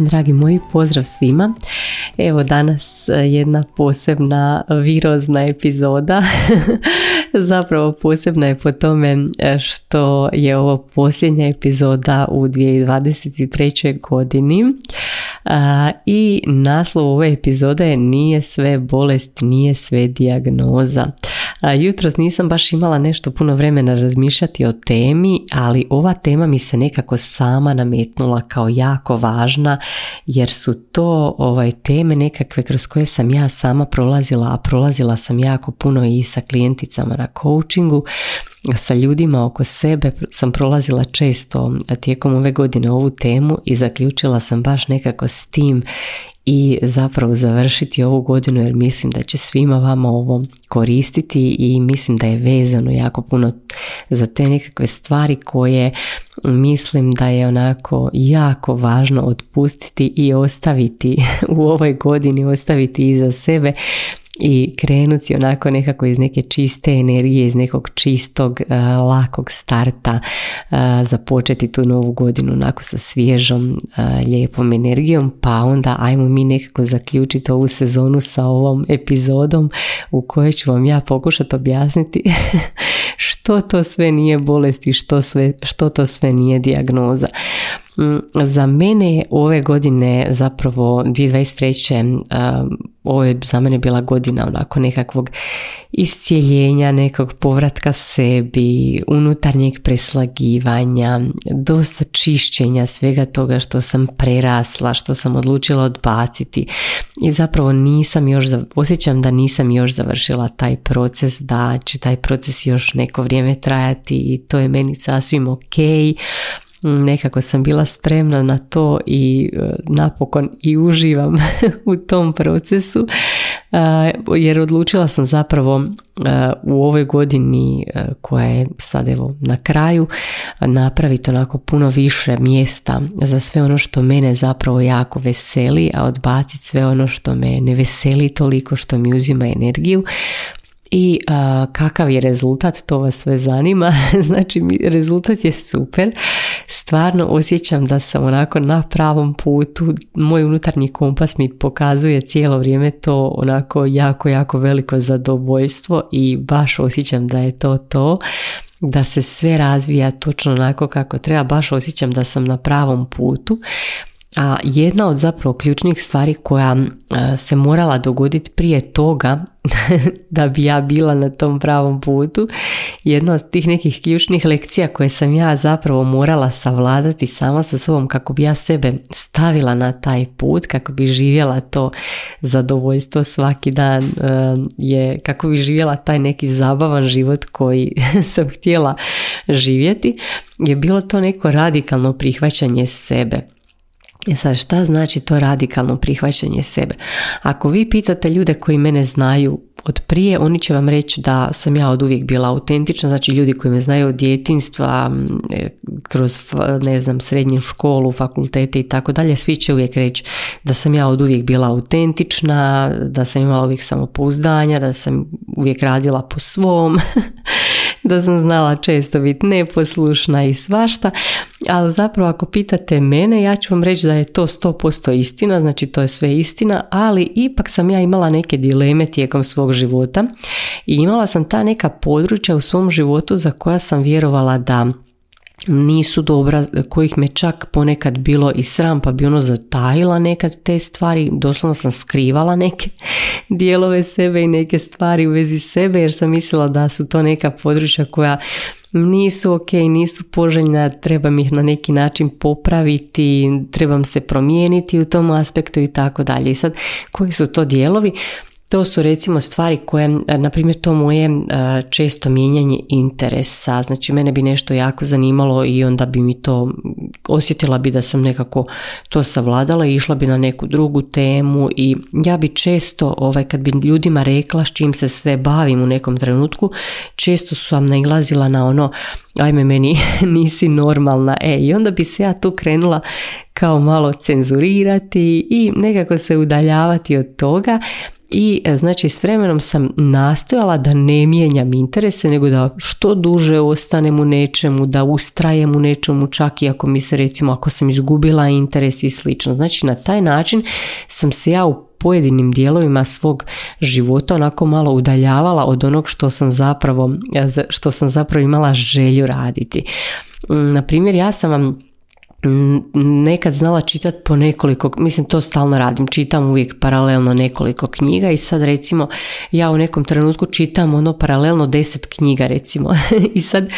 Dragi moji, pozdrav svima. Evo danas e, jedna posebna virozna epizoda. Zapravo posebna je po tome e, što je ovo posljednja epizoda u 2023. godini. I naslov ove epizode je Nije sve bolest, nije sve dijagnoza. Jutros nisam baš imala nešto puno vremena razmišljati o temi, ali ova tema mi se nekako sama nametnula kao jako važna jer su to ovaj, teme nekakve kroz koje sam ja sama prolazila, a prolazila sam jako puno i sa klijenticama na coachingu, sa ljudima oko sebe sam prolazila često tijekom ove godine ovu temu i zaključila sam baš nekako s tim i zapravo završiti ovu godinu jer mislim da će svima vama ovo koristiti i mislim da je vezano jako puno za te nekakve stvari koje mislim da je onako jako važno otpustiti i ostaviti u ovoj godini, ostaviti iza sebe i krenuti onako nekako iz neke čiste energije, iz nekog čistog, lakog starta, započeti tu novu godinu onako sa svježom, lijepom energijom, pa onda ajmo mi nekako zaključiti ovu sezonu sa ovom epizodom u kojoj ću vam ja pokušati objasniti što to sve nije bolest i što, sve, što to sve nije dijagnoza. Mm, za mene je ove godine zapravo 2023. ovo je za mene bila godina onako nekakvog iscijeljenja, nekog povratka sebi, unutarnjeg preslagivanja, dosta čišćenja svega toga što sam prerasla, što sam odlučila odbaciti i zapravo nisam još, osjećam da nisam još završila taj proces, da će taj proces još neko vrijeme trajati i to je meni sasvim ok nekako sam bila spremna na to i e, napokon i uživam u tom procesu e, jer odlučila sam zapravo e, u ovoj godini koja je sad evo na kraju napraviti onako puno više mjesta za sve ono što mene zapravo jako veseli, a odbaciti sve ono što me ne veseli toliko što mi uzima energiju i kakav je rezultat, to vas sve zanima. znači rezultat je super. Stvarno osjećam da sam onako na pravom putu. Moj unutarnji kompas mi pokazuje cijelo vrijeme to onako jako, jako veliko zadovoljstvo i baš osjećam da je to to da se sve razvija točno onako kako treba, baš osjećam da sam na pravom putu. A jedna od zapravo ključnih stvari koja se morala dogoditi prije toga da bi ja bila na tom pravom putu, jedna od tih nekih ključnih lekcija koje sam ja zapravo morala savladati sama sa sobom kako bi ja sebe stavila na taj put, kako bi živjela to zadovoljstvo svaki dan je kako bi živjela taj neki zabavan život koji sam htjela živjeti, je bilo to neko radikalno prihvaćanje sebe E sad, šta znači to radikalno prihvaćanje sebe? Ako vi pitate ljude koji mene znaju od prije, oni će vam reći da sam ja od uvijek bila autentična, znači ljudi koji me znaju od djetinstva, e, kroz, ne znam, srednju školu, fakultete i tako dalje, svi će uvijek reći da sam ja od uvijek bila autentična, da sam imala uvijek samopouzdanja, da sam uvijek radila po svom, da sam znala često biti neposlušna i svašta, ali zapravo ako pitate mene, ja ću vam reći da je to 100% istina, znači to je sve istina, ali ipak sam ja imala neke dileme tijekom svog života i imala sam ta neka područja u svom životu za koja sam vjerovala da nisu dobra, kojih me čak ponekad bilo i sram, pa bi ono zatajila nekad te stvari, doslovno sam skrivala neke dijelove sebe i neke stvari u vezi sebe, jer sam mislila da su to neka područja koja nisu ok, nisu poželjna, trebam ih na neki način popraviti, trebam se promijeniti u tom aspektu i tako dalje. I sad, koji su to dijelovi? To su recimo stvari koje, na primjer to moje često mijenjanje interesa, znači mene bi nešto jako zanimalo i onda bi mi to osjetila bi da sam nekako to savladala i išla bi na neku drugu temu i ja bi često, ovaj, kad bi ljudima rekla s čim se sve bavim u nekom trenutku, često sam nailazila na ono, ajme meni nisi normalna, e, i onda bi se ja tu krenula kao malo cenzurirati i nekako se udaljavati od toga i e, znači s vremenom sam nastojala da ne mijenjam interese nego da što duže ostanem u nečemu, da ustrajem u nečemu čak i ako mi se recimo ako sam izgubila interes i slično. Znači na taj način sam se ja u pojedinim dijelovima svog života onako malo udaljavala od onog što sam zapravo, e, što sam zapravo imala želju raditi. Mm, na primjer, ja sam vam nekad znala čitati po nekoliko, mislim to stalno radim, čitam uvijek paralelno nekoliko knjiga i sad recimo ja u nekom trenutku čitam ono paralelno deset knjiga recimo i sad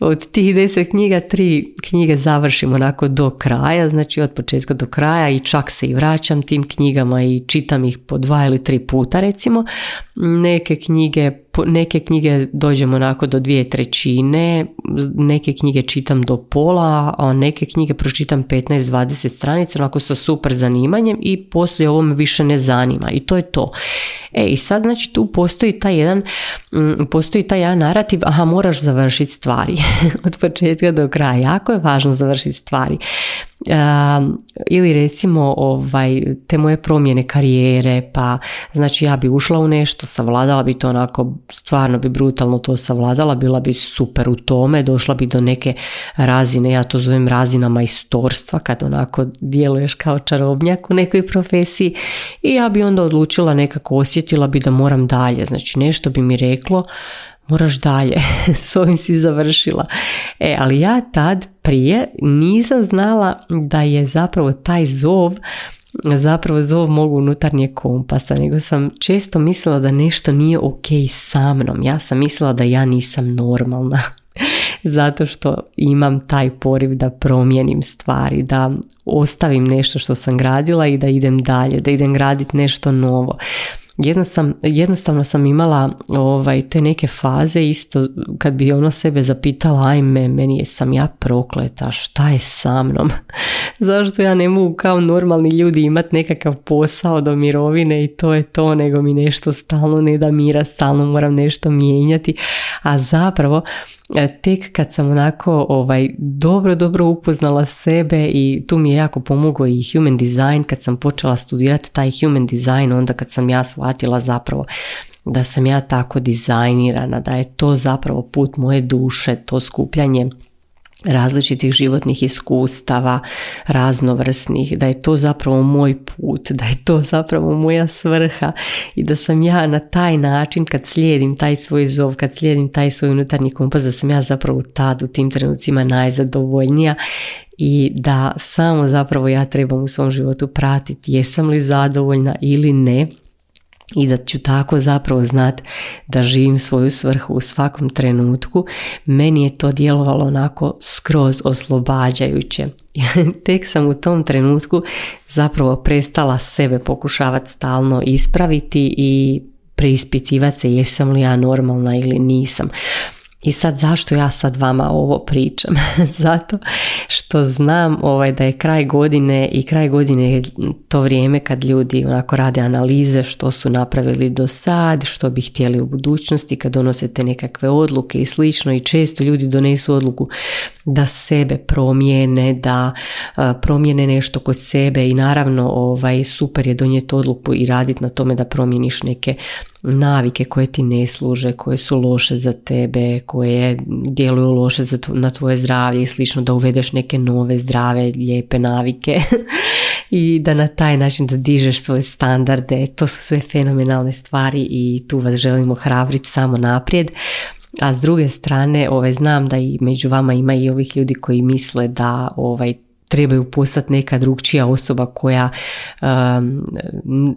od tih deset knjiga tri knjige završim onako do kraja, znači od početka do kraja i čak se i vraćam tim knjigama i čitam ih po dva ili tri puta recimo. Neke knjige neke knjige dođem onako do dvije trećine, neke knjige čitam do pola, a neke knjige pročitam 15-20 stranica, onako sa super zanimanjem i poslije ovo me više ne zanima i to je to. E i sad znači tu postoji taj jedan, mm, postoji taj jedan narativ, aha moraš završiti stvari od početka do kraja, jako je važno završiti stvari ili recimo ovaj, te moje promjene karijere, pa znači ja bi ušla u nešto, savladala bi to onako, stvarno bi brutalno to savladala, bila bi super u tome, došla bi do neke razine, ja to zovem razina majstorstva, kad onako djeluješ kao čarobnjak u nekoj profesiji i ja bi onda odlučila nekako, osjetila bi da moram dalje, znači nešto bi mi reklo, moraš dalje, s ovim si završila. E, ali ja tad prije nisam znala da je zapravo taj zov zapravo zov mogu unutarnje kompasa, nego sam često mislila da nešto nije ok sa mnom. Ja sam mislila da ja nisam normalna. Zato što imam taj poriv da promijenim stvari, da ostavim nešto što sam gradila i da idem dalje, da idem graditi nešto novo jednostavno sam imala ovaj, te neke faze isto kad bi ono sebe zapitala ajme meni je sam ja prokleta šta je sa mnom? Zašto ja ne mogu kao normalni ljudi imati nekakav posao do mirovine i to je to nego mi nešto stalno ne da mira stalno moram nešto mijenjati. A zapravo E, tek kad sam onako ovaj, dobro, dobro upoznala sebe i tu mi je jako pomogao i human design kad sam počela studirati taj human design onda kad sam ja shvatila zapravo da sam ja tako dizajnirana, da je to zapravo put moje duše, to skupljanje različitih životnih iskustava, raznovrsnih, da je to zapravo moj put, da je to zapravo moja svrha i da sam ja na taj način kad slijedim taj svoj zov, kad slijedim taj svoj unutarnji kompas, da sam ja zapravo tad u tim trenucima najzadovoljnija i da samo zapravo ja trebam u svom životu pratiti jesam li zadovoljna ili ne i da ću tako zapravo znat da živim svoju svrhu u svakom trenutku, meni je to djelovalo onako skroz oslobađajuće. Tek sam u tom trenutku zapravo prestala sebe pokušavati stalno ispraviti i preispitivati se jesam li ja normalna ili nisam. I sad zašto ja sad vama ovo pričam? Zato što znam ovaj, da je kraj godine i kraj godine je to vrijeme kad ljudi onako rade analize što su napravili do sad, što bi htjeli u budućnosti, kad donosete nekakve odluke i slično i često ljudi donesu odluku da sebe promijene, da promijene nešto kod sebe i naravno ovaj, super je donijeti odluku i raditi na tome da promijeniš neke navike koje ti ne služe, koje su loše za tebe, koje djeluju loše za na tvoje zdravlje i slično, da uvedeš neke nove zdrave, lijepe navike i da na taj način da dižeš svoje standarde. To su sve fenomenalne stvari i tu vas želimo hrabriti samo naprijed. A s druge strane, ovaj, znam da i među vama ima i ovih ljudi koji misle da ovaj, trebaju postati neka drugčija osoba koja um,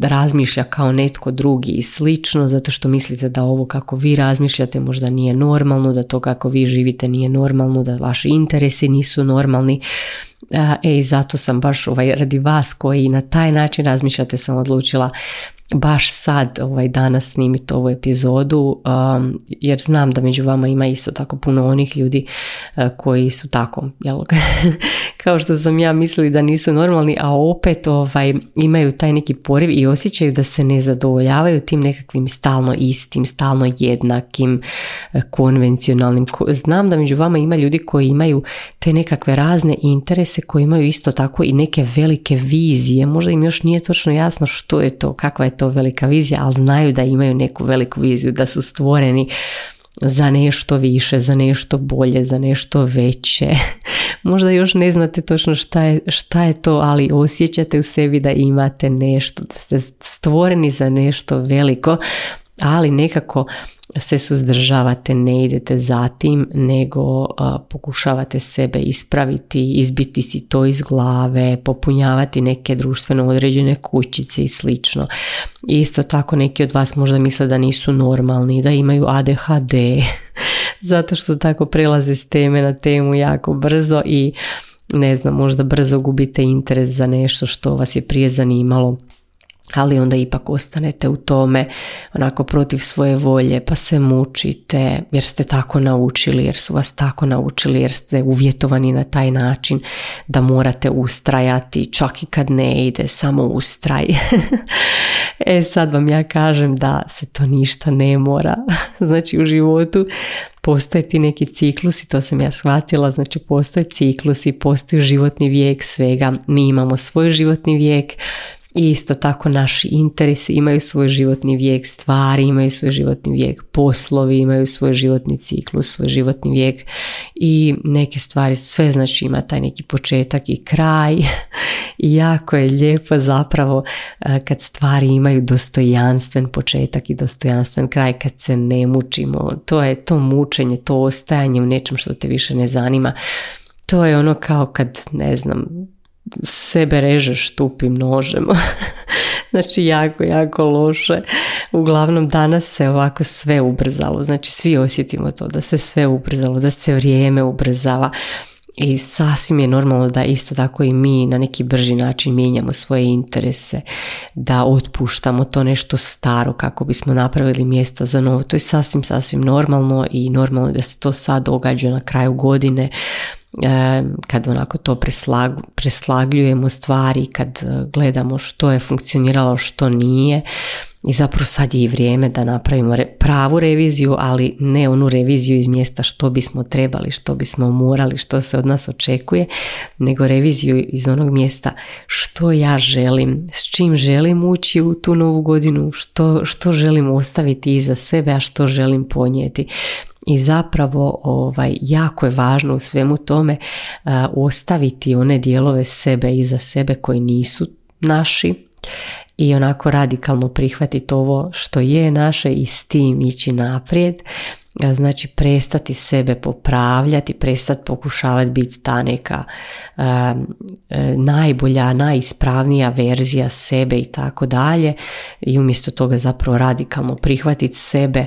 razmišlja kao netko drugi i slično zato što mislite da ovo kako vi razmišljate možda nije normalno, da to kako vi živite nije normalno, da vaši interesi nisu normalni. E, i zato sam baš ovaj, radi vas koji na taj način razmišljate sam odlučila baš sad ovaj danas snimiti ovu epizodu um, jer znam da među vama ima isto tako puno onih ljudi uh, koji su tako jel, kao što sam ja mislili da nisu normalni, a opet ovaj, imaju taj neki poriv i osjećaju da se ne zadovoljavaju tim nekakvim stalno istim, stalno jednakim, e, konvencionalnim. Znam da među vama ima ljudi koji imaju te nekakve razne interese, koji imaju isto tako i neke velike vizije. Možda im još nije točno jasno što je to, kakva je to velika vizija, ali znaju da imaju neku veliku viziju, da su stvoreni za nešto više, za nešto bolje, za nešto veće. Možda još ne znate točno šta je, šta je to, ali osjećate u sebi da imate nešto, da ste stvoreni za nešto veliko, ali nekako se suzdržavate, ne idete za tim, nego pokušavate sebe ispraviti, izbiti si to iz glave, popunjavati neke društveno određene kućice i slično. Isto tako neki od vas možda misle da nisu normalni, da imaju ADHD, zato što tako prelaze s teme na temu jako brzo i ne znam, možda brzo gubite interes za nešto što vas je prije zanimalo ali onda ipak ostanete u tome onako protiv svoje volje pa se mučite jer ste tako naučili, jer su vas tako naučili, jer ste uvjetovani na taj način da morate ustrajati čak i kad ne ide, samo ustraj. e sad vam ja kažem da se to ništa ne mora. znači u životu postoje ti neki ciklusi, to sam ja shvatila, znači postoje ciklusi, postoji životni vijek svega, mi imamo svoj životni vijek, i isto tako naši interesi imaju svoj životni vijek, stvari imaju svoj životni vijek, poslovi imaju svoj životni ciklus, svoj životni vijek i neke stvari, sve znači ima taj neki početak i kraj i jako je lijepo zapravo e, kad stvari imaju dostojanstven početak i dostojanstven kraj kad se ne mučimo. To je to mučenje, to ostajanje u nečem što te više ne zanima. To je ono kao kad, ne znam, sebe režeš tupim nožem. znači jako, jako loše. Uglavnom danas se ovako sve ubrzalo. Znači svi osjetimo to da se sve ubrzalo, da se vrijeme ubrzava. I sasvim je normalno da isto tako i mi na neki brži način mijenjamo svoje interese, da otpuštamo to nešto staro kako bismo napravili mjesta za novo. To je sasvim, sasvim normalno i normalno da se to sad događa na kraju godine kad onako to preslagljujemo stvari, kad e, gledamo što je funkcioniralo, što nije i zapravo sad je i vrijeme da napravimo pravu reviziju, ali ne onu reviziju iz mjesta što bismo trebali, što bismo morali, što se od nas očekuje, nego reviziju iz onog mjesta što ja želim, s čim želim ući u tu novu godinu, što, što želim ostaviti iza sebe, a što želim ponijeti i zapravo ovaj, jako je važno u svemu tome ostaviti one dijelove sebe iza sebe koji nisu naši i onako radikalno prihvatiti ovo što je naše i s tim ići naprijed. Znači prestati sebe popravljati, prestati pokušavati biti ta neka e, najbolja, najispravnija verzija sebe i tako dalje. I umjesto toga zapravo radikalno prihvatiti sebe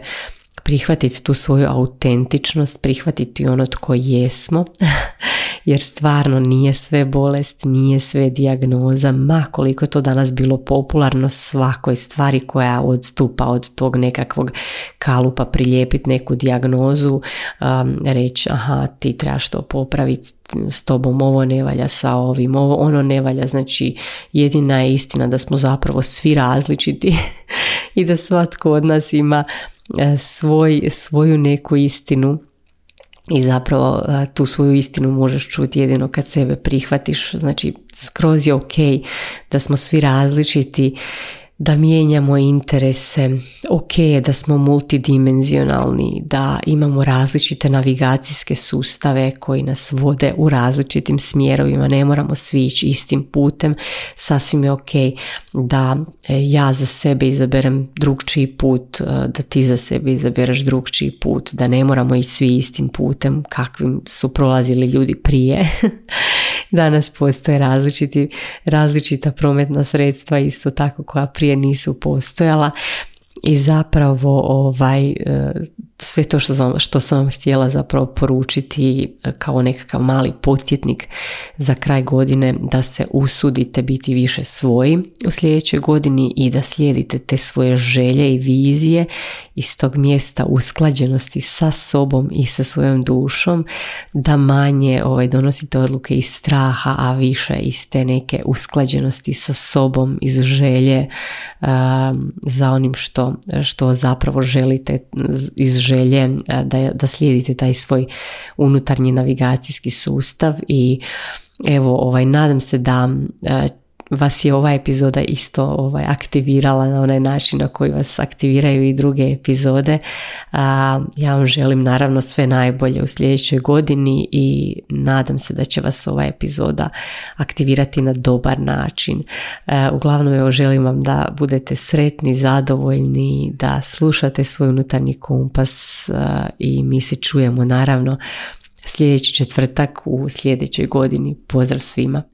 prihvatiti tu svoju autentičnost, prihvatiti ono tko jesmo, jer stvarno nije sve bolest, nije sve dijagnoza, ma koliko to danas bilo popularno svakoj stvari koja odstupa od tog nekakvog kalupa prilijepiti neku dijagnozu, um, reći aha ti trebaš to popraviti, s tobom ovo ne valja, sa ovim ovo, ono ne valja, znači jedina je istina da smo zapravo svi različiti i da svatko od nas ima svoj, svoju neku istinu i zapravo e, tu svoju istinu možeš čuti jedino kad sebe prihvatiš. Znači skroz je ok da smo svi različiti da mijenjamo interese, ok je da smo multidimenzionalni, da imamo različite navigacijske sustave koji nas vode u različitim smjerovima, ne moramo svi ići istim putem, sasvim je ok da e, ja za sebe izaberem drugčiji put, e, da ti za sebe izabereš drugčiji put, da ne moramo ići svi istim putem kakvim su prolazili ljudi prije. Danas postoje različiti, različita prometna sredstva isto tako koja prije nisu postojala i zapravo ovaj, e, sve to što sam, što sam vam htjela zapravo poručiti e, kao nekakav mali potjetnik za kraj godine da se usudite biti više svoji u sljedećoj godini i da slijedite te svoje želje i vizije iz tog mjesta usklađenosti sa sobom i sa svojom dušom da manje ovaj, donosite odluke iz straha a više iz te neke usklađenosti sa sobom iz želje um, za onim što, što zapravo želite iz želje da, da slijedite taj svoj unutarnji navigacijski sustav i evo ovaj nadam se da vas je ova epizoda isto ovaj, aktivirala na onaj način na koji vas aktiviraju i druge epizode. A, ja vam želim naravno sve najbolje u sljedećoj godini i nadam se da će vas ova epizoda aktivirati na dobar način. A, uglavnom evo želim vam da budete sretni, zadovoljni, da slušate svoj unutarnji kompas i mi se čujemo naravno sljedeći četvrtak u sljedećoj godini. Pozdrav svima!